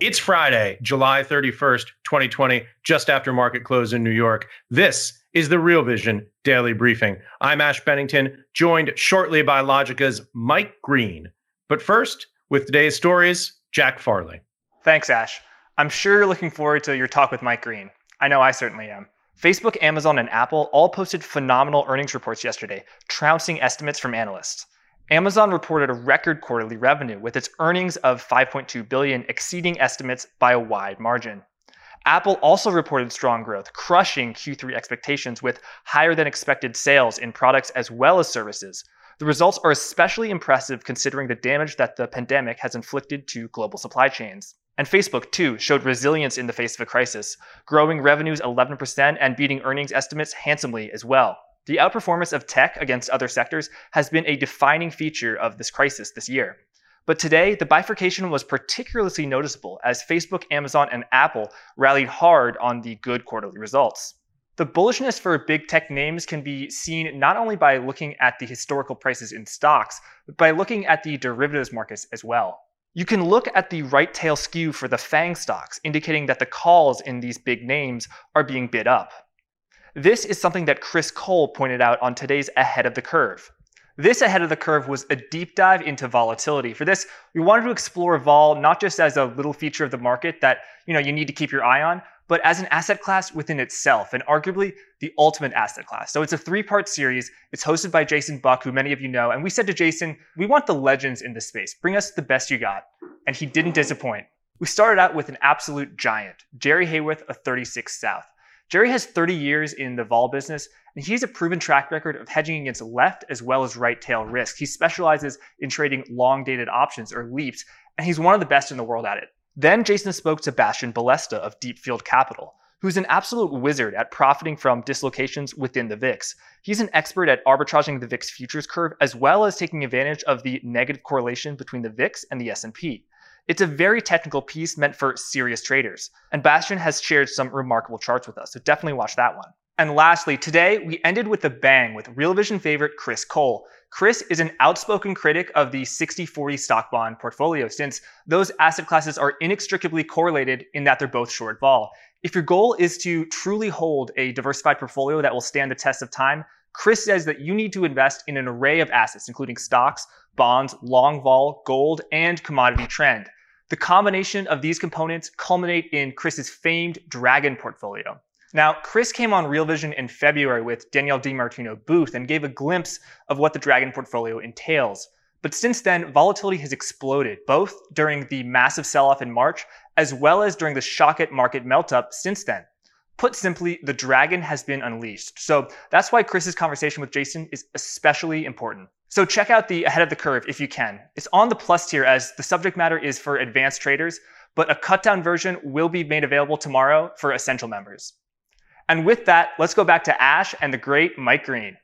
It's Friday, July 31st, 2020, just after market close in New York. This is the Real Vision Daily Briefing. I'm Ash Bennington, joined shortly by Logica's Mike Green. But first, with today's stories, Jack Farley. Thanks, Ash. I'm sure you're looking forward to your talk with Mike Green. I know I certainly am. Facebook, Amazon, and Apple all posted phenomenal earnings reports yesterday, trouncing estimates from analysts. Amazon reported a record quarterly revenue with its earnings of 5.2 billion exceeding estimates by a wide margin. Apple also reported strong growth, crushing Q3 expectations with higher than expected sales in products as well as services. The results are especially impressive considering the damage that the pandemic has inflicted to global supply chains. And Facebook, too, showed resilience in the face of a crisis, growing revenues 11% and beating earnings estimates handsomely as well. The outperformance of tech against other sectors has been a defining feature of this crisis this year. But today, the bifurcation was particularly noticeable as Facebook, Amazon, and Apple rallied hard on the good quarterly results. The bullishness for big tech names can be seen not only by looking at the historical prices in stocks, but by looking at the derivatives markets as well. You can look at the right tail skew for the FANG stocks, indicating that the calls in these big names are being bid up. This is something that Chris Cole pointed out on today's Ahead of the Curve. This Ahead of the Curve was a deep dive into volatility. For this, we wanted to explore vol not just as a little feature of the market that you know you need to keep your eye on, but as an asset class within itself, and arguably the ultimate asset class. So it's a three-part series. It's hosted by Jason Buck, who many of you know. And we said to Jason, we want the legends in this space. Bring us the best you got. And he didn't disappoint. We started out with an absolute giant, Jerry Haworth of 36 South. Jerry has 30 years in the vol business, and he has a proven track record of hedging against left as well as right tail risk. He specializes in trading long dated options or leaps, and he's one of the best in the world at it. Then Jason spoke to Bastian Bolesta of Deepfield Capital, who's an absolute wizard at profiting from dislocations within the VIX. He's an expert at arbitraging the VIX futures curve as well as taking advantage of the negative correlation between the VIX and the S&P. It's a very technical piece meant for serious traders. And Bastian has shared some remarkable charts with us, so definitely watch that one. And lastly, today we ended with a bang with Real Vision favorite Chris Cole. Chris is an outspoken critic of the 60 40 stock bond portfolio since those asset classes are inextricably correlated in that they're both short vol. If your goal is to truly hold a diversified portfolio that will stand the test of time, Chris says that you need to invest in an array of assets, including stocks, bonds, long vol, gold, and commodity trend. The combination of these components culminate in Chris's famed Dragon portfolio. Now, Chris came on Real Vision in February with Danielle DiMartino Booth and gave a glimpse of what the Dragon portfolio entails. But since then, volatility has exploded, both during the massive sell off in March, as well as during the shock at market melt up since then. Put simply, the dragon has been unleashed. So that's why Chris's conversation with Jason is especially important. So check out the ahead of the curve if you can. It's on the plus tier as the subject matter is for advanced traders, but a cut down version will be made available tomorrow for essential members. And with that, let's go back to Ash and the great Mike Green.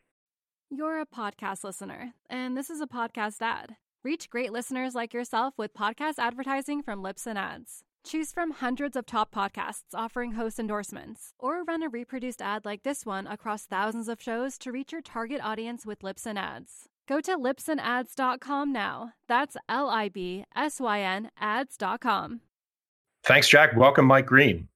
You're a podcast listener, and this is a podcast ad. Reach great listeners like yourself with podcast advertising from Libsyn Ads. Choose from hundreds of top podcasts offering host endorsements, or run a reproduced ad like this one across thousands of shows to reach your target audience with Libsyn Ads. Go to libsynads.com now. That's L I B S Y N ads.com. Thanks, Jack. Welcome, Mike Green.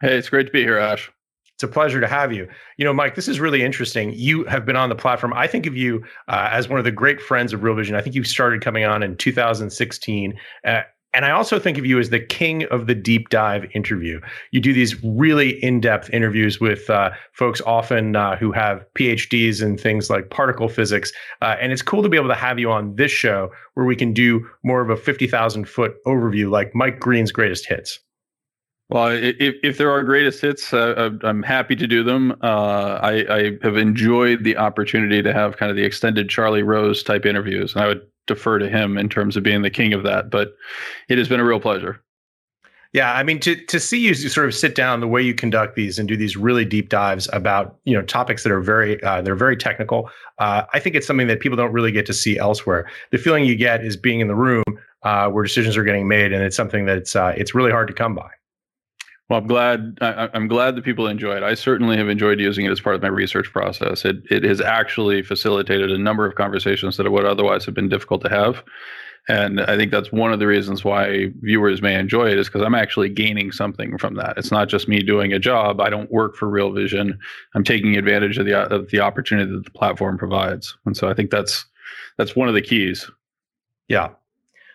Hey, it's great to be here, Ash. It's a pleasure to have you. You know, Mike, this is really interesting. You have been on the platform. I think of you uh, as one of the great friends of Real Vision. I think you started coming on in 2016. Uh, and I also think of you as the king of the deep dive interview. You do these really in depth interviews with uh, folks often uh, who have PhDs in things like particle physics. Uh, and it's cool to be able to have you on this show where we can do more of a 50,000 foot overview like Mike Green's greatest hits. Well, if, if there are greatest hits, uh, I'm happy to do them. Uh, I, I have enjoyed the opportunity to have kind of the extended Charlie Rose type interviews. And I would defer to him in terms of being the king of that. But it has been a real pleasure. Yeah, I mean to to see you sort of sit down the way you conduct these and do these really deep dives about you know topics that are very uh, they're very technical. Uh, I think it's something that people don't really get to see elsewhere. The feeling you get is being in the room uh, where decisions are getting made, and it's something that's uh, it's really hard to come by. Well, I'm glad. I, am glad that people enjoy it. I certainly have enjoyed using it as part of my research process. It it has actually facilitated a number of conversations that would otherwise have been difficult to have. And I think that's one of the reasons why viewers may enjoy it is because I'm actually gaining something from that. It's not just me doing a job. I don't work for Real Vision. I'm taking advantage of the of the opportunity that the platform provides. And so I think that's that's one of the keys. Yeah,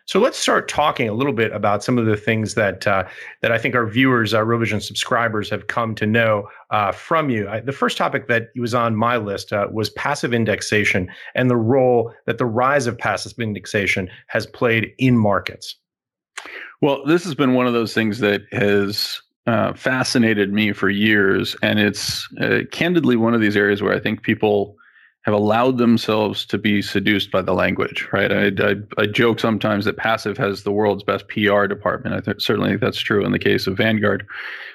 so let's start talking a little bit about some of the things that uh, that I think our viewers, our Real Vision subscribers, have come to know uh, from you. I, the first topic that was on my list uh, was passive indexation and the role that the rise of passive indexation has played in markets. Well, this has been one of those things that has uh, fascinated me for years, and it's uh, candidly one of these areas where I think people have allowed themselves to be seduced by the language, right? I, I, I, joke sometimes that passive has the world's best PR department. I th- certainly think that's true in the case of Vanguard,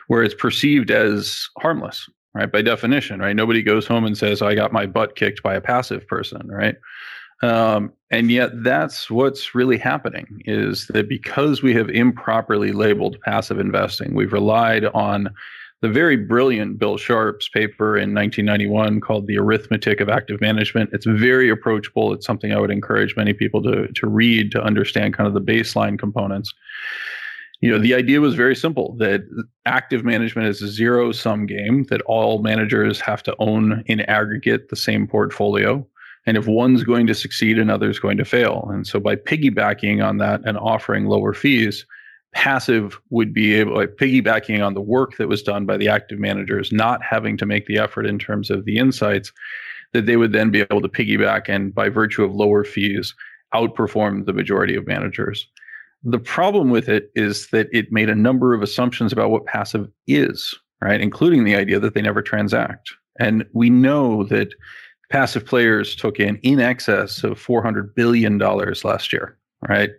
where it's perceived as harmless, right? By definition, right? Nobody goes home and says, I got my butt kicked by a passive person, right? Um, and yet that's what's really happening is that because we have improperly labeled passive investing, we've relied on the very brilliant Bill Sharpe's paper in 1991 called The Arithmetic of Active Management. It's very approachable. It's something I would encourage many people to, to read to understand kind of the baseline components. You know, the idea was very simple that active management is a zero sum game, that all managers have to own in aggregate the same portfolio. And if one's going to succeed, another's going to fail. And so by piggybacking on that and offering lower fees, passive would be able like piggybacking on the work that was done by the active managers not having to make the effort in terms of the insights that they would then be able to piggyback and by virtue of lower fees outperform the majority of managers. The problem with it is that it made a number of assumptions about what passive is right including the idea that they never transact. And we know that passive players took in in excess of 400 billion dollars last year right?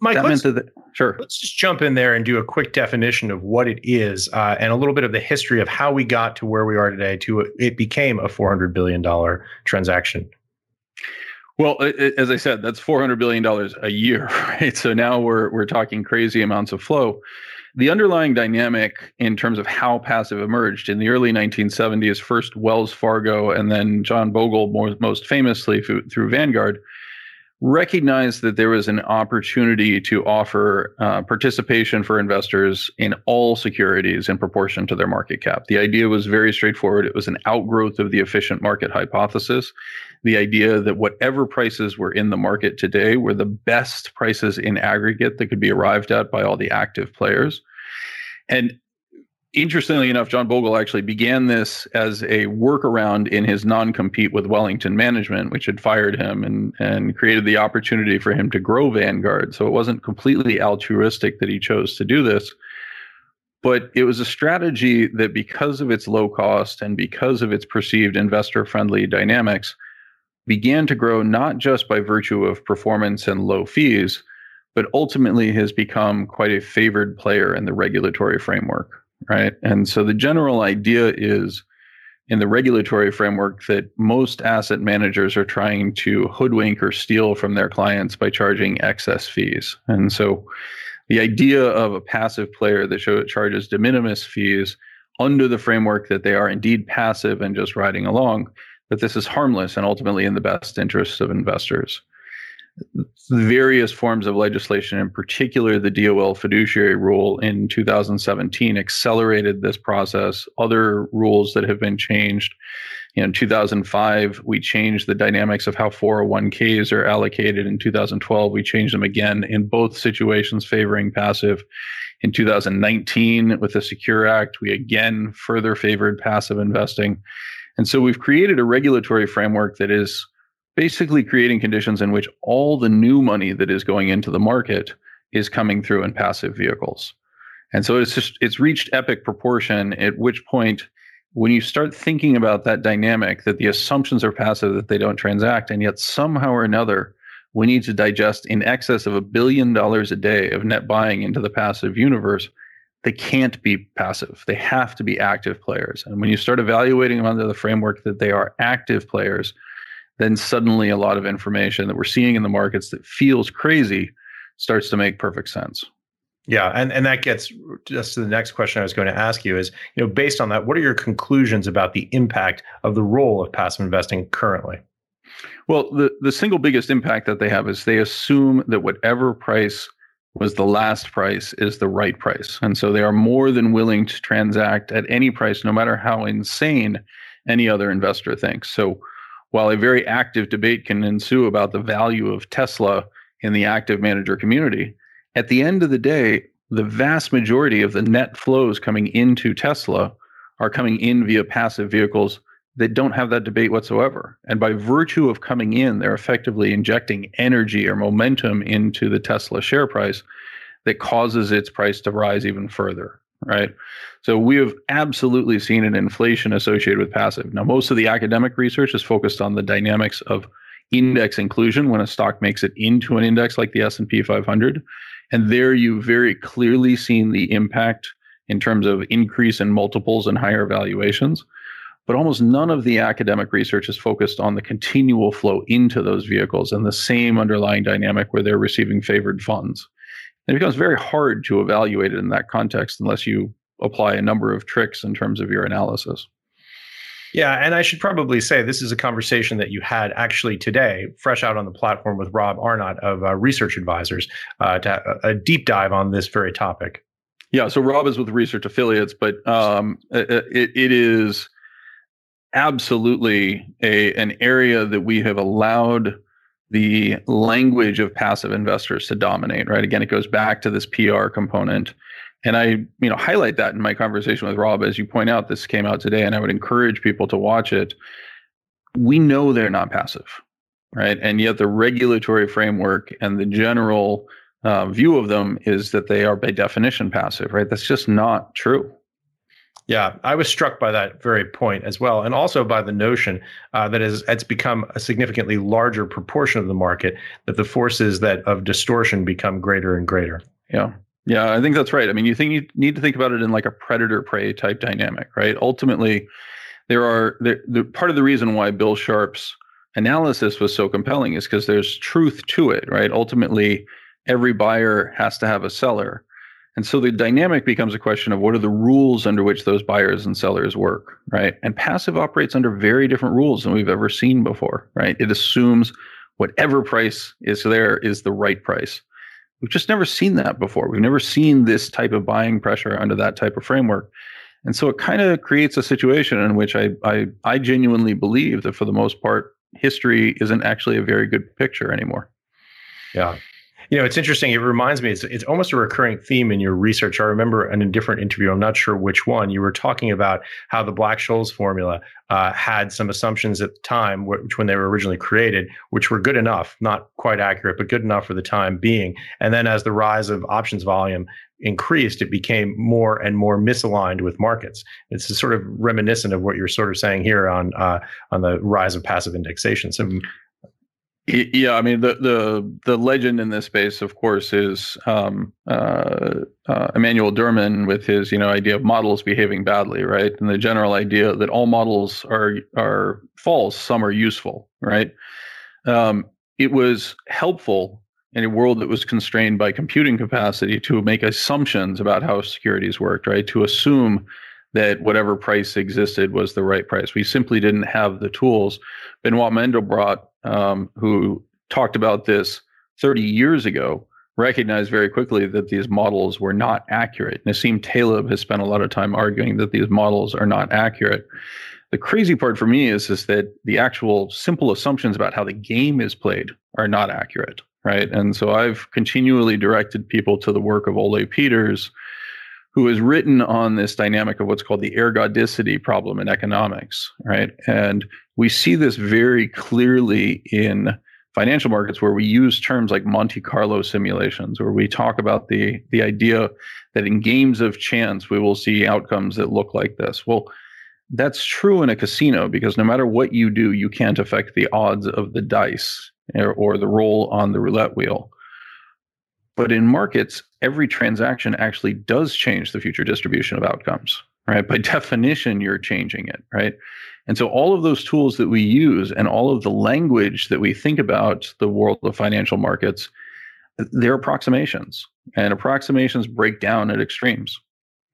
Mike, that let's, that, sure. Let's just jump in there and do a quick definition of what it is uh, and a little bit of the history of how we got to where we are today. To it became a four hundred billion dollar transaction. Well, it, as I said, that's four hundred billion dollars a year, right? So now we're we're talking crazy amounts of flow. The underlying dynamic in terms of how passive emerged in the early 1970s, first Wells Fargo and then John Bogle, more, most famously through, through Vanguard, recognized that there was an opportunity to offer uh, participation for investors in all securities in proportion to their market cap. The idea was very straightforward. It was an outgrowth of the efficient market hypothesis. The idea that whatever prices were in the market today were the best prices in aggregate that could be arrived at by all the active players. And interestingly enough, John Bogle actually began this as a workaround in his non-compete with Wellington Management, which had fired him and and created the opportunity for him to grow Vanguard. So it wasn't completely altruistic that he chose to do this, but it was a strategy that, because of its low cost and because of its perceived investor-friendly dynamics, began to grow not just by virtue of performance and low fees, but ultimately has become quite a favored player in the regulatory framework right? And so the general idea is in the regulatory framework that most asset managers are trying to hoodwink or steal from their clients by charging excess fees. And so the idea of a passive player that charges de minimis fees under the framework that they are indeed passive and just riding along, that this is harmless and ultimately in the best interests of investors various forms of legislation, in particular the DOL fiduciary rule in 2017, accelerated this process. Other rules that have been changed. In 2005, we changed the dynamics of how 401ks are allocated. In 2012, we changed them again in both situations favoring passive. In 2019, with the Secure Act, we again further favored passive investing. And so we've created a regulatory framework that is basically creating conditions in which all the new money that is going into the market is coming through in passive vehicles. And so it's just it's reached epic proportion at which point when you start thinking about that dynamic that the assumptions are passive that they don't transact and yet somehow or another we need to digest in excess of a billion dollars a day of net buying into the passive universe they can't be passive. They have to be active players. And when you start evaluating them under the framework that they are active players, then suddenly a lot of information that we're seeing in the markets that feels crazy starts to make perfect sense. Yeah, and, and that gets just to the next question I was going to ask you is, you know, based on that, what are your conclusions about the impact of the role of passive investing currently? Well, the, the single biggest impact that they have is they assume that whatever price was the last price is the right price. And so they are more than willing to transact at any price, no matter how insane any other investor thinks. So while a very active debate can ensue about the value of Tesla in the active manager community, at the end of the day, the vast majority of the net flows coming into Tesla are coming in via passive vehicles that don't have that debate whatsoever. And by virtue of coming in, they're effectively injecting energy or momentum into the Tesla share price that causes its price to rise even further. Right. So we have absolutely seen an inflation associated with passive. Now, most of the academic research is focused on the dynamics of index inclusion when a stock makes it into an index like the S&P 500 and there you've very clearly seen the impact in terms of increase in multiples and higher valuations but almost none of the academic research is focused on the continual flow into those vehicles and the same underlying dynamic where they're receiving favored funds. It becomes very hard to evaluate it in that context unless you apply a number of tricks in terms of your analysis. Yeah, and I should probably say this is a conversation that you had actually today, fresh out on the platform with Rob Arnott of uh, Research Advisors, uh, to a deep dive on this very topic. Yeah, so Rob is with Research Affiliates, but um, it, it is absolutely a an area that we have allowed the language of passive investors to dominate right? Again it goes back to this pr component. And i you know highlight that in my conversation with rob as you point out this came out today and i would encourage people to watch it. We know they're not passive right? And yet the regulatory framework and the general uh, view of them is that they are by definition passive right? That's just not true yeah, I was struck by that very point as well, and also by the notion uh, that as it's become a significantly larger proportion of the market, that the forces that of distortion become greater and greater. Yeah, yeah, I think that's right. I mean, you think you need to think about it in like a predator prey type dynamic, right? Ultimately, there are the, the part of the reason why Bill Sharpe's analysis was so compelling is because there's truth to it, right? Ultimately, every buyer has to have a seller and so the dynamic becomes a question of what are the rules under which those buyers and sellers work, right? And passive operates under very different rules than we've ever seen before, right? It assumes whatever price is there is the right price. We've just never seen that before. We've never seen this type of buying pressure under that type of framework. And so it kind of creates a situation in which I, I I genuinely believe that for the most part, history isn't actually a very good picture anymore. Yeah. You know, it's interesting. It reminds me, it's, it's almost a recurring theme in your research. I remember in a different interview, I'm not sure which one, you were talking about how the Black Scholes formula uh, had some assumptions at the time, which when they were originally created, which were good enough, not quite accurate, but good enough for the time being. And then as the rise of options volume increased, it became more and more misaligned with markets. It's sort of reminiscent of what you're sort of saying here on uh, on the rise of passive indexation. So yeah, I mean the the the legend in this space, of course, is um, uh, uh, Emanuel Derman with his you know idea of models behaving badly, right? And the general idea that all models are are false, some are useful, right? Um, it was helpful in a world that was constrained by computing capacity to make assumptions about how securities worked, right? To assume that whatever price existed was the right price. We simply didn't have the tools. Benoit Mandelbrot um, who talked about this 30 years ago, recognized very quickly that these models were not accurate. Nassim Taleb has spent a lot of time arguing that these models are not accurate. The crazy part for me is, is that the actual simple assumptions about how the game is played are not accurate, right? And so I've continually directed people to the work of Ole Peters, who has written on this dynamic of what's called the ergodicity problem in economics, right? And we see this very clearly in financial markets where we use terms like Monte Carlo simulations, where we talk about the, the idea that in games of chance, we will see outcomes that look like this. Well, that's true in a casino because no matter what you do, you can't affect the odds of the dice or, or the roll on the roulette wheel. But in markets, every transaction actually does change the future distribution of outcomes, right? By definition, you're changing it, right? And so all of those tools that we use and all of the language that we think about the world of financial markets, they're approximations, and approximations break down at extremes.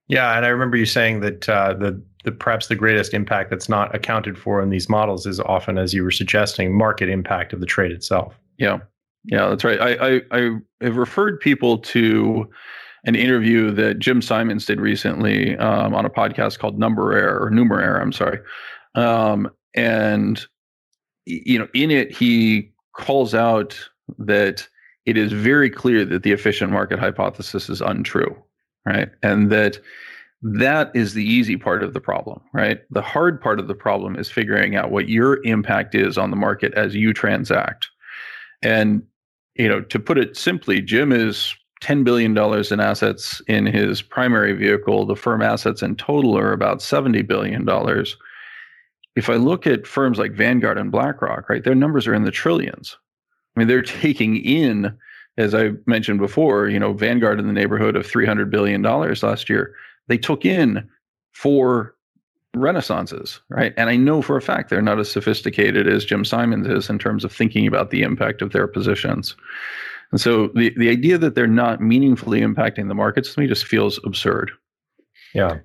Yeah, and I remember you saying that uh, the, the perhaps the greatest impact that's not accounted for in these models is often, as you were suggesting, market impact of the trade itself. Yeah, yeah, that's right. I I, I have referred people to an interview that Jim Simons did recently um, on a podcast called Numeraire or Numeraire. I'm sorry, um, and you know, in it, he calls out that it is very clear that the efficient market hypothesis is untrue, right? And that that is the easy part of the problem, right? The hard part of the problem is figuring out what your impact is on the market as you transact. And you know, to put it simply, Jim is $10 billion in assets in his primary vehicle. The firm assets in total are about $70 billion if I look at firms like Vanguard and BlackRock, right, their numbers are in the trillions. I mean, they're taking in, as I mentioned before, you know, Vanguard in the neighborhood of $300 billion last year. They took in four renaissances, right? And I know for a fact they're not as sophisticated as Jim Simons is in terms of thinking about the impact of their positions. And so the, the idea that they're not meaningfully impacting the markets to me just feels absurd. Yeah.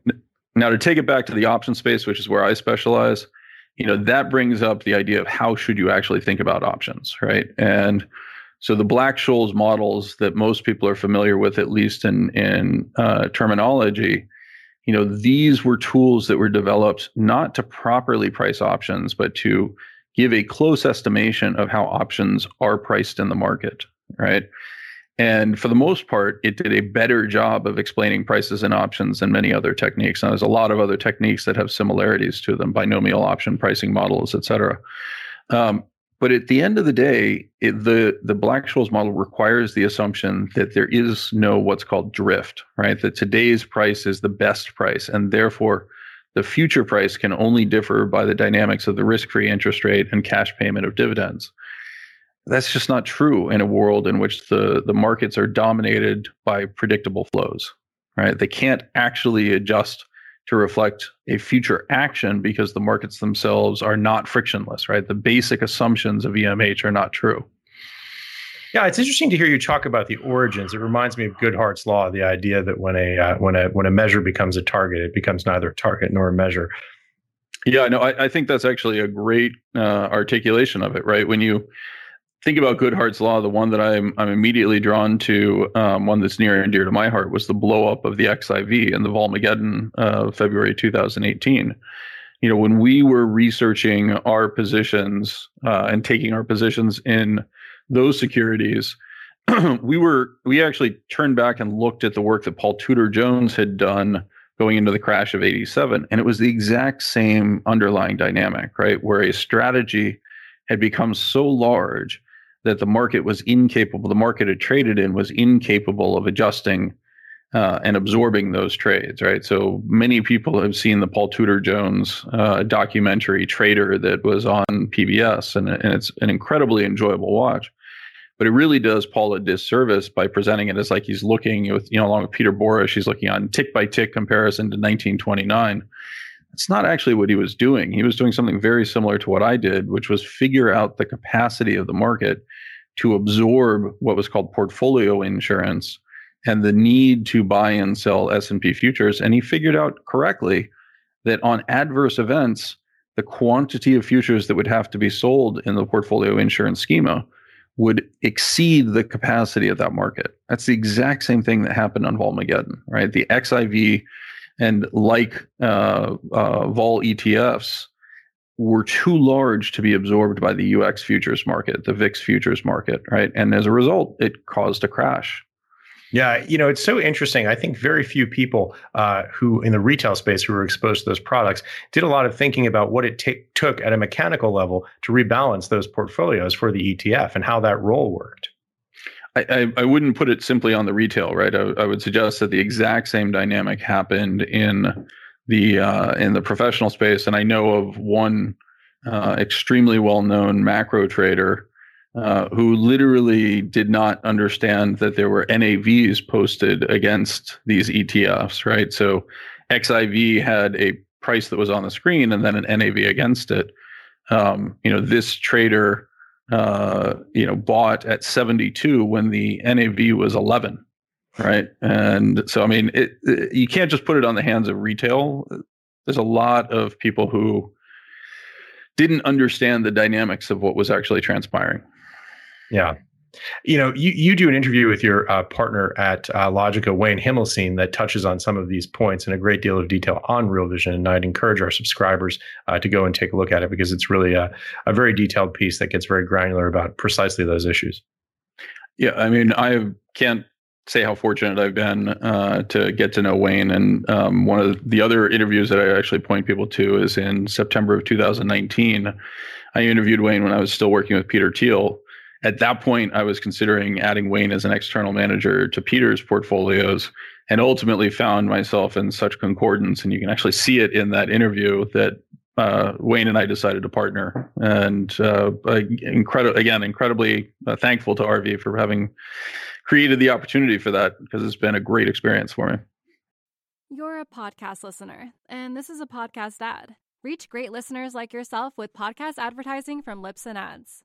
Now to take it back to the option space, which is where I specialize, you know that brings up the idea of how should you actually think about options right and so the black-scholes models that most people are familiar with at least in in uh, terminology you know these were tools that were developed not to properly price options but to give a close estimation of how options are priced in the market right and for the most part, it did a better job of explaining prices and options than many other techniques. Now, there's a lot of other techniques that have similarities to them, binomial option pricing models, et cetera. Um, but at the end of the day, it, the the Black-Scholes model requires the assumption that there is no what's called drift, right? That today's price is the best price, and therefore the future price can only differ by the dynamics of the risk-free interest rate and cash payment of dividends that's just not true in a world in which the the markets are dominated by predictable flows right they can't actually adjust to reflect a future action because the markets themselves are not frictionless right the basic assumptions of emh are not true yeah, it's interesting to hear you talk about the origins. It reminds me of Goodhart's law, the idea that when a uh, when a when a measure becomes a target, it becomes neither a target nor a measure. Yeah, no, I, I think that's actually a great uh, articulation of it. Right when you think about Goodhart's law, the one that I'm I'm immediately drawn to, um, one that's near and dear to my heart, was the blow up of the XIV and the Volmageddon of February 2018. You know, when we were researching our positions uh, and taking our positions in those securities, we were we actually turned back and looked at the work that Paul Tudor Jones had done going into the crash of 87 and it was the exact same underlying dynamic right where a strategy had become so large that the market was incapable, the market it traded in was incapable of adjusting uh, and absorbing those trades, right? So many people have seen the Paul Tudor Jones uh, documentary Trader that was on PBS, and, and it's an incredibly enjoyable watch. But it really does Paul a disservice by presenting it as like he's looking with, you know, along with Peter Borish, he's looking on tick by tick comparison to 1929. It's not actually what he was doing. He was doing something very similar to what I did, which was figure out the capacity of the market to absorb what was called portfolio insurance and the need to buy and sell S&P futures and he figured out correctly that on adverse events the quantity of futures that would have to be sold in the portfolio insurance schema would exceed the capacity of that market. That's the exact same thing that happened on Volmageddon, right? The XIV and like uh, uh, vol ETFs were too large to be absorbed by the UX futures market, the VIX futures market, right? And as a result, it caused a crash. Yeah, you know, it's so interesting. I think very few people uh, who in the retail space who were exposed to those products did a lot of thinking about what it t- took at a mechanical level to rebalance those portfolios for the ETF and how that roll worked. I, I, wouldn't put it simply on the retail, right? I, I would suggest that the exact same dynamic happened in the uh, in the professional space, and I know of one uh, extremely well known macro trader uh, who literally did not understand that there were NAVs posted against these ETFs, right? So XIV had a price that was on the screen and then an NAV against it. Um, you know, this trader, uh, you know, bought at 72 when the NAV was 11, right? And so, I mean, it, it, you can't just put it on the hands of retail. There's a lot of people who didn't understand the dynamics of what was actually transpiring. Yeah. You know, you, you do an interview with your uh, partner at uh, Logica, Wayne Himelsein, that touches on some of these points in a great deal of detail on Real Vision. And I'd encourage our subscribers uh, to go and take a look at it because it's really a, a very detailed piece that gets very granular about precisely those issues. Yeah, I mean, I can't say how fortunate I've been uh, to get to know Wayne. And um, one of the other interviews that I actually point people to is in September of 2019. I interviewed Wayne when I was still working with Peter Thiel at that point, I was considering adding Wayne as an external manager to Peter's portfolios and ultimately found myself in such concordance. And you can actually see it in that interview that uh, Wayne and I decided to partner. And uh, incredible, again, incredibly uh, thankful to RV for having created the opportunity for that because it's been a great experience for me. You're a podcast listener, and this is a podcast ad. Reach great listeners like yourself with podcast advertising from Libsyn Ads.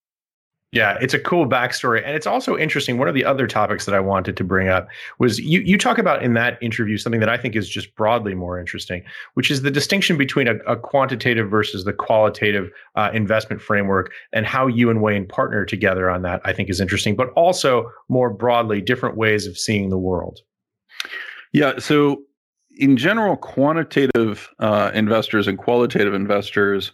Yeah, it's a cool backstory. And it's also interesting. One of the other topics that I wanted to bring up was you, you talk about in that interview something that I think is just broadly more interesting, which is the distinction between a, a quantitative versus the qualitative uh, investment framework and how you and Wayne partner together on that, I think is interesting, but also more broadly, different ways of seeing the world. Yeah. So, in general, quantitative uh, investors and qualitative investors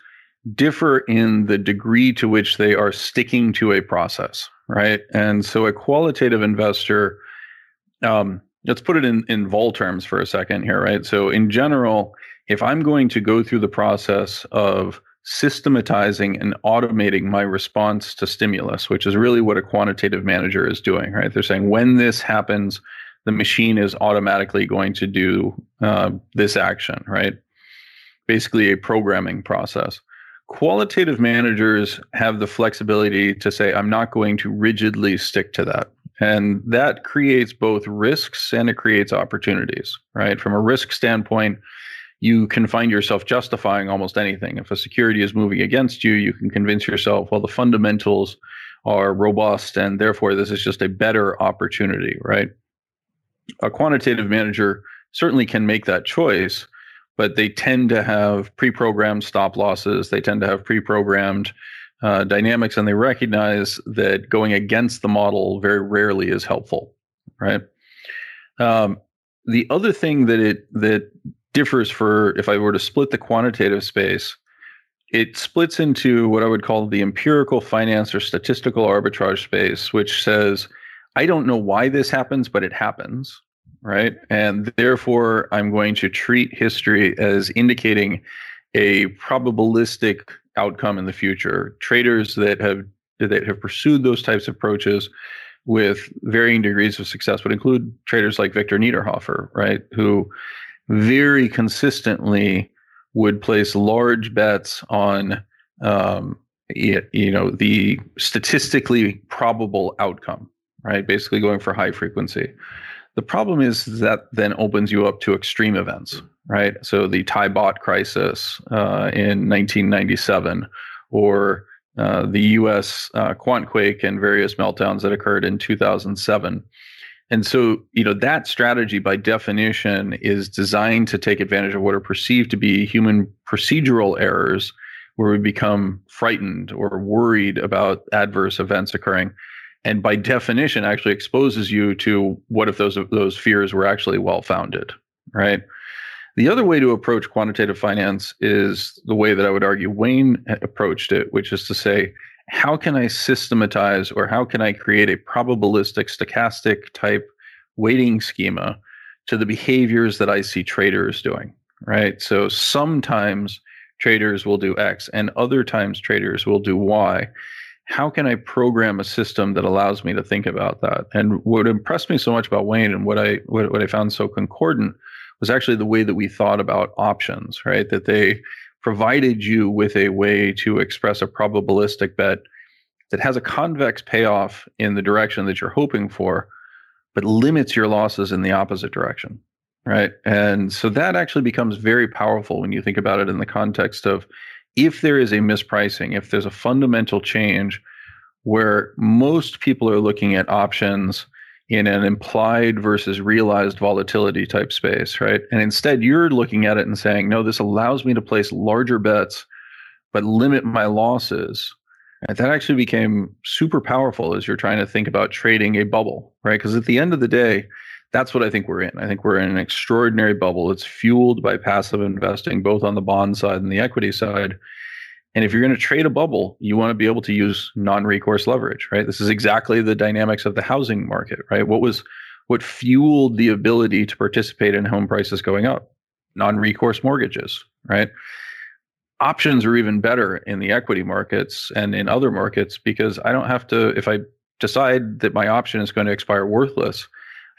differ in the degree to which they are sticking to a process, right? And so a qualitative investor, um, let's put it in, in vol terms for a second here, right? So in general, if I'm going to go through the process of systematizing and automating my response to stimulus, which is really what a quantitative manager is doing, right? They're saying when this happens, the machine is automatically going to do uh, this action, right? Basically, a programming process. Qualitative managers have the flexibility to say, I'm not going to rigidly stick to that. And that creates both risks and it creates opportunities, right? From a risk standpoint, you can find yourself justifying almost anything. If a security is moving against you, you can convince yourself, well, the fundamentals are robust and therefore this is just a better opportunity, right? A quantitative manager certainly can make that choice, but they tend to have pre-programmed stop losses. They tend to have pre-programmed uh, dynamics, and they recognize that going against the model very rarely is helpful, right? Um, the other thing that it that differs for if I were to split the quantitative space, it splits into what I would call the empirical finance or statistical arbitrage space, which says I don't know why this happens, but it happens right? And therefore, I'm going to treat history as indicating a probabilistic outcome in the future. Traders that have that have pursued those types of approaches with varying degrees of success would include traders like Victor Niederhoffer, right? Who very consistently would place large bets on um, you know the statistically probable outcome right basically going for high frequency the problem is that then opens you up to extreme events, right? So the Thai baht crisis uh, in 1997, or uh, the U.S. Uh, quake and various meltdowns that occurred in 2007. And so, you know, that strategy by definition is designed to take advantage of what are perceived to be human procedural errors, where we become frightened or worried about adverse events occurring and by definition actually exposes you to what if those those fears were actually well founded right? The other way to approach quantitative finance is the way that i would argue wayne approached it which is to say how can i systematize or how can i create a probabilistic stochastic type weighting schema to the behaviors that i see traders doing right? So sometimes traders will do x and other times traders will do y how can I program a system that allows me to think about that? And what impressed me so much about Wayne and what I what, what I found so concordant was actually the way that we thought about options, right? That they provided you with a way to express a probabilistic bet that has a convex payoff in the direction that you're hoping for, but limits your losses in the opposite direction. Right. And so that actually becomes very powerful when you think about it in the context of if there is a mispricing, if there's a fundamental change where most people are looking at options in an implied versus realized volatility type space, right? And instead you're looking at it and saying, no, this allows me to place larger bets, but limit my losses. And that actually became super powerful as you're trying to think about trading a bubble, right? Because at the end of the day, that's what I think we're in. I think we're in an extraordinary bubble. It's fueled by passive investing, both on the bond side and the equity side. And if you're going to trade a bubble, you want to be able to use non-recourse leverage, right? This is exactly the dynamics of the housing market, right? What was what fueled the ability to participate in home prices going up? Non-recourse mortgages, right? Options are even better in the equity markets and in other markets because I don't have to if I decide that my option is going to expire worthless,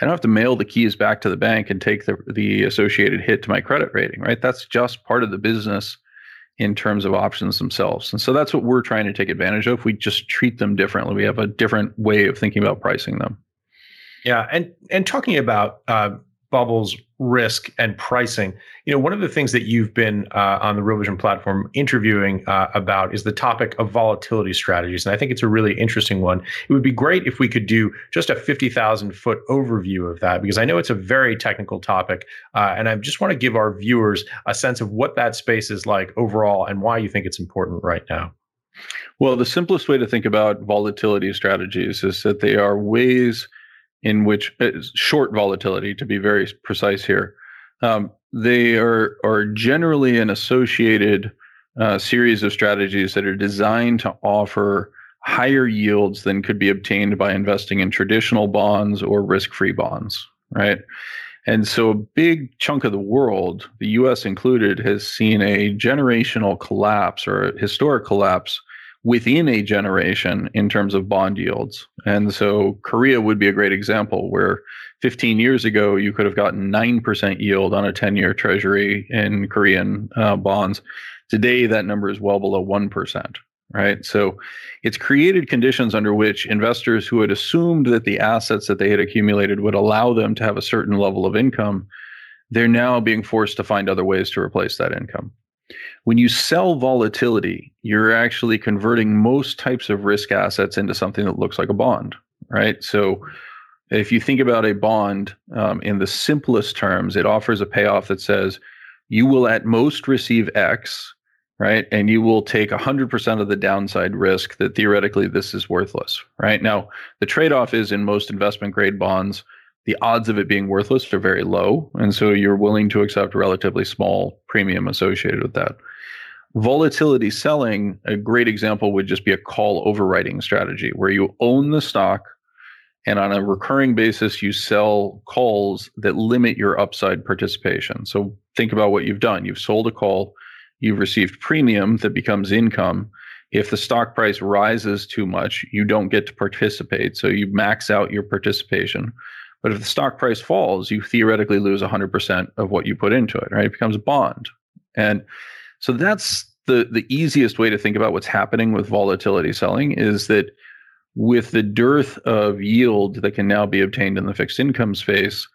I don't have to mail the keys back to the bank and take the the associated hit to my credit rating, right? That's just part of the business in terms of options themselves. And so that's what we're trying to take advantage of. We just treat them differently. We have a different way of thinking about pricing them. Yeah, and and talking about uh, bubbles risk and pricing. You know one of the things that you've been uh, on the real vision platform interviewing uh, about is the topic of volatility strategies and i think it's a really interesting one. It would be great if we could do just a 50000 foot overview of that because i know it's a very technical topic uh, and i just want to give our viewers a sense of what that space is like overall and why you think it's important right now. Well the simplest way to think about volatility strategies is that they are ways in which uh, short volatility, to be very precise here, um, they are are generally an associated uh, series of strategies that are designed to offer higher yields than could be obtained by investing in traditional bonds or risk-free bonds, right? And so a big chunk of the world, the US included, has seen a generational collapse or a historic collapse within a generation in terms of bond yields. And so Korea would be a great example where 15 years ago, you could have gotten 9% yield on a 10 year treasury in Korean uh, bonds. Today, that number is well below 1%. Right. So it's created conditions under which investors who had assumed that the assets that they had accumulated would allow them to have a certain level of income, they're now being forced to find other ways to replace that income. When you sell volatility, you're actually converting most types of risk assets into something that looks like a bond, right? So if you think about a bond um, in the simplest terms, it offers a payoff that says you will at most receive X, right? And you will take 100% of the downside risk that theoretically this is worthless, right? Now, the trade off is in most investment grade bonds, the odds of it being worthless are very low. And so you're willing to accept a relatively small premium associated with that. Volatility selling, a great example would just be a call overwriting strategy where you own the stock and on a recurring basis, you sell calls that limit your upside participation. So think about what you've done. You've sold a call, you've received premium that becomes income. If the stock price rises too much, you don't get to participate. So you max out your participation. But if the stock price falls, you theoretically lose 100% of what you put into it, right? It becomes a bond. And so that's the the easiest way to think about what's happening with volatility selling is that with the dearth of yield that can now be obtained in the fixed income space,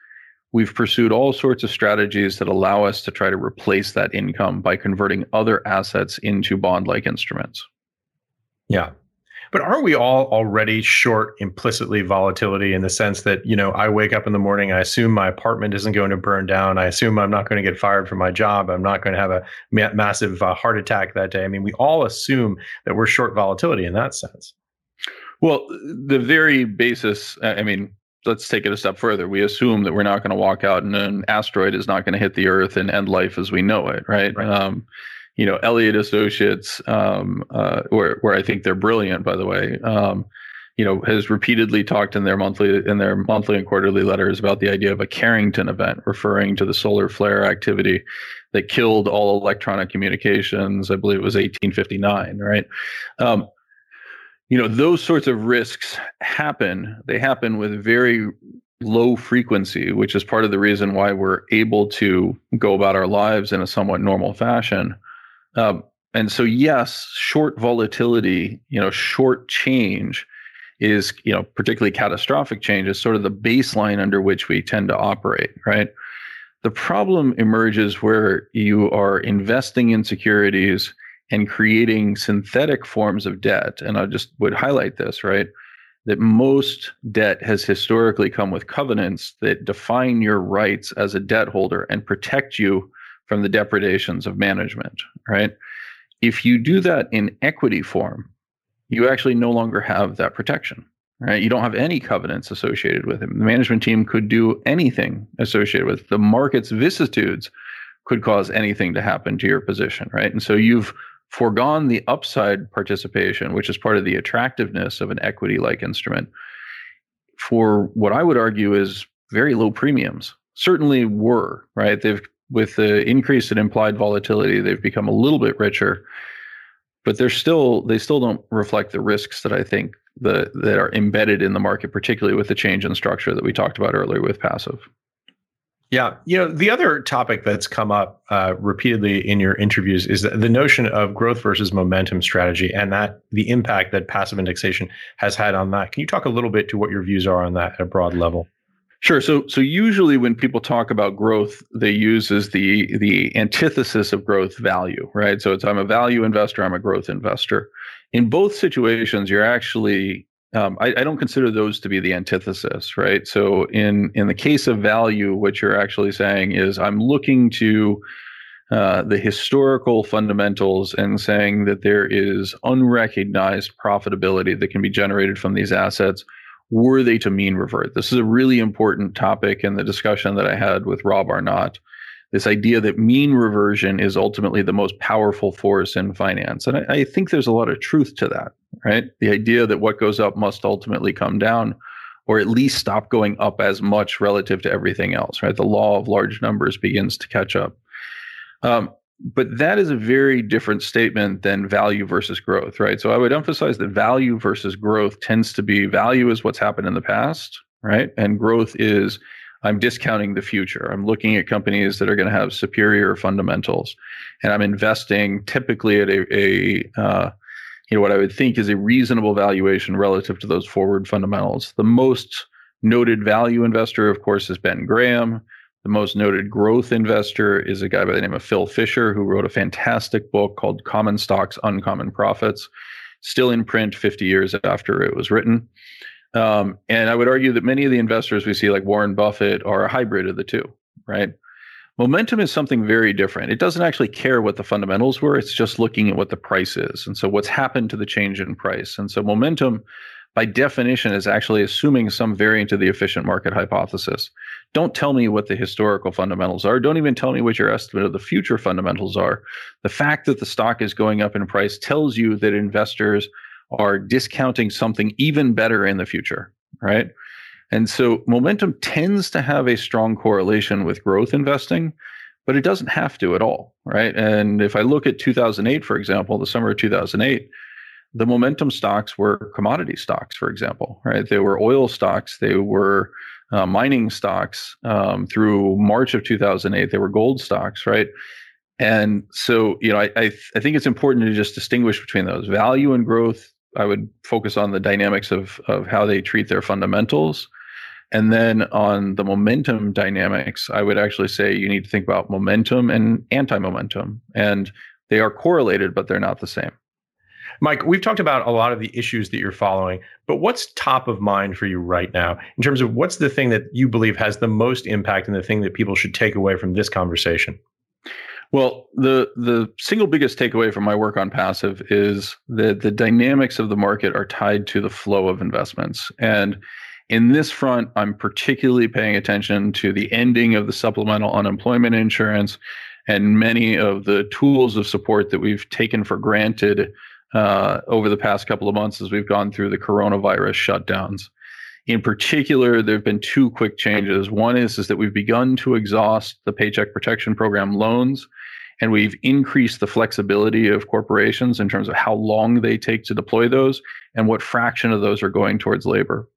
we've pursued all sorts of strategies that allow us to try to replace that income by converting other assets into bond like instruments. Yeah. But aren't we all already short implicitly volatility in the sense that, you know, I wake up in the morning, I assume my apartment isn't going to burn down. I assume I'm not going to get fired from my job. I'm not going to have a ma- massive uh, heart attack that day. I mean, we all assume that we're short volatility in that sense. Well, the very basis, I mean, let's take it a step further. We assume that we're not going to walk out and an asteroid is not going to hit the Earth and end life as we know it, right? right. Um, you know, Elliott Associates, um, uh, where where I think they're brilliant, by the way. Um, you know, has repeatedly talked in their monthly in their monthly and quarterly letters about the idea of a Carrington event, referring to the solar flare activity that killed all electronic communications. I believe it was 1859, right? Um, you know those sorts of risks happen they happen with very low frequency which is part of the reason why we're able to go about our lives in a somewhat normal fashion um, and so yes short volatility you know short change is you know particularly catastrophic change is sort of the baseline under which we tend to operate right the problem emerges where you are investing in securities and creating synthetic forms of debt. And I just would highlight this, right? That most debt has historically come with covenants that define your rights as a debt holder and protect you from the depredations of management, right? If you do that in equity form, you actually no longer have that protection, right? You don't have any covenants associated with it. The management team could do anything associated with it. the market's vicissitudes could cause anything to happen to your position, right? And so you've foregone the upside participation, which is part of the attractiveness of an equity like instrument, for what I would argue is very low premiums. Certainly were, right? They've, with the increase in implied volatility, they've become a little bit richer, but they're still, they still don't reflect the risks that I think the, that are embedded in the market, particularly with the change in structure that we talked about earlier with passive. Yeah, you know the other topic that's come up uh, repeatedly in your interviews is the notion of growth versus momentum strategy, and that the impact that passive indexation has had on that. Can you talk a little bit to what your views are on that at a broad level? Sure. So, so usually when people talk about growth, they use as the the antithesis of growth value, right? So it's I'm a value investor, I'm a growth investor. In both situations, you're actually um, I, I, don't consider those to be the antithesis, right? So in in the case of value, what you're actually saying is I'm looking to uh, the historical fundamentals and saying that there is unrecognized profitability that can be generated from these assets were they to mean revert. This is a really important topic in the discussion that I had with Rob Arnott this idea that mean reversion is ultimately the most powerful force in finance. And I, I, think there's a lot of truth to that, right? The idea that what goes up must ultimately come down or at least stop going up as much relative to everything else, right? The law of large numbers begins to catch up. Um, but that is a very different statement than value versus growth, right? So I would emphasize that value versus growth tends to be value is what's happened in the past, right? And growth is I'm discounting the future. I'm looking at companies that are going to have superior fundamentals, and I'm investing typically at a, a uh, you know what I would think is a reasonable valuation relative to those forward fundamentals. The most noted value investor, of course, is Ben Graham. The most noted growth investor is a guy by the name of Phil Fisher, who wrote a fantastic book called Common Stocks, Uncommon Profits, still in print 50 years after it was written. Um, and I would argue that many of the investors we see, like Warren Buffett, are a hybrid of the two, right? Momentum is something very different. It doesn't actually care what the fundamentals were, it's just looking at what the price is. And so, what's happened to the change in price. And so, momentum, by definition, is actually assuming some variant of the efficient market hypothesis. Don't tell me what the historical fundamentals are. Don't even tell me what your estimate of the future fundamentals are. The fact that the stock is going up in price tells you that investors are discounting something even better in the future, right? And so momentum tends to have a strong correlation with growth investing, but it doesn't have to at all, right? And if I look at 2008, for example, the summer of 2008, the momentum stocks were commodity stocks, for example, right? They were oil stocks, they were uh, mining stocks. Um, through March of 2008, they were gold stocks, right? And so, you know, I, I, I think it's important to just distinguish between those value and growth I would focus on the dynamics of of how they treat their fundamentals. And then on the momentum dynamics, I would actually say you need to think about momentum and anti momentum. And they are correlated, but they're not the same. Mike, we've talked about a lot of the issues that you're following, but what's top of mind for you right now in terms of what's the thing that you believe has the most impact and the thing that people should take away from this conversation? Well, the the single biggest takeaway from my work on passive is that the dynamics of the market are tied to the flow of investments. And in this front, I'm particularly paying attention to the ending of the supplemental unemployment insurance and many of the tools of support that we've taken for granted uh, over the past couple of months as we've gone through the coronavirus shutdowns. In particular, there have been two quick changes. One is, is that we've begun to exhaust the Paycheck Protection Program loans and we've increased the flexibility of corporations in terms of how long they take to deploy those and what fraction of those are going towards labor.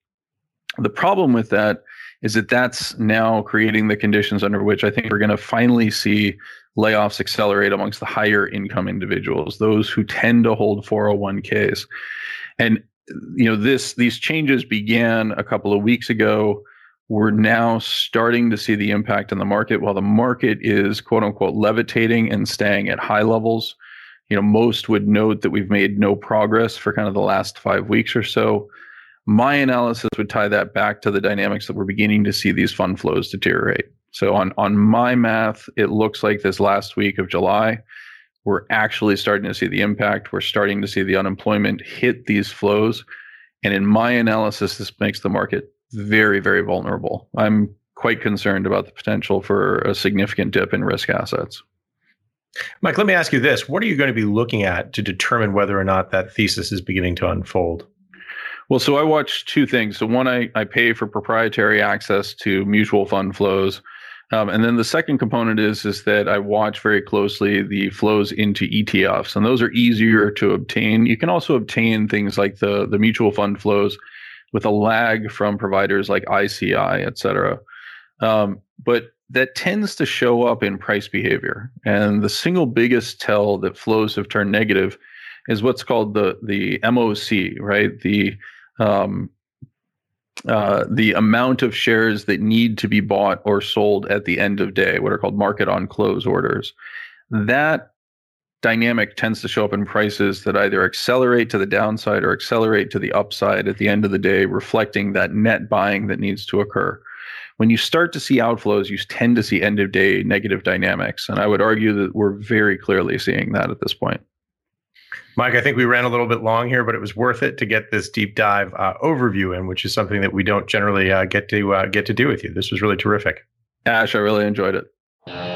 The problem with that is that that's now creating the conditions under which I think we're going to finally see layoffs accelerate amongst the higher income individuals, those who tend to hold 401ks. And you know, this these changes began a couple of weeks ago. We're now starting to see the impact in the market while the market is quote unquote levitating and staying at high levels. You know, most would note that we've made no progress for kind of the last five weeks or so. My analysis would tie that back to the dynamics that we're beginning to see these fund flows deteriorate. So on on my math, it looks like this last week of July, we're actually starting to see the impact. We're starting to see the unemployment hit these flows. And in my analysis, this makes the market very, very vulnerable. I'm quite concerned about the potential for a significant dip in risk assets. Mike, let me ask you this. What are you going to be looking at to determine whether or not that thesis is beginning to unfold? Well, so I watch two things. So, one, I, I pay for proprietary access to mutual fund flows um, and then the second component is is that I watch very closely the flows into ETFs, and those are easier to obtain. You can also obtain things like the the mutual fund flows with a lag from providers like ICI, et cetera. Um, but that tends to show up in price behavior, and the single biggest tell that flows have turned negative is what's called the the MOC, right? The um, uh, the amount of shares that need to be bought or sold at the end of day, what are called market on close orders. That dynamic tends to show up in prices that either accelerate to the downside or accelerate to the upside at the end of the day, reflecting that net buying that needs to occur. When you start to see outflows, you tend to see end of day negative dynamics. And I would argue that we're very clearly seeing that at this point. Mike, I think we ran a little bit long here, but it was worth it to get this deep dive uh, overview in, which is something that we don't generally uh, get to uh, get to do with you. This was really terrific. Ash, I really enjoyed it.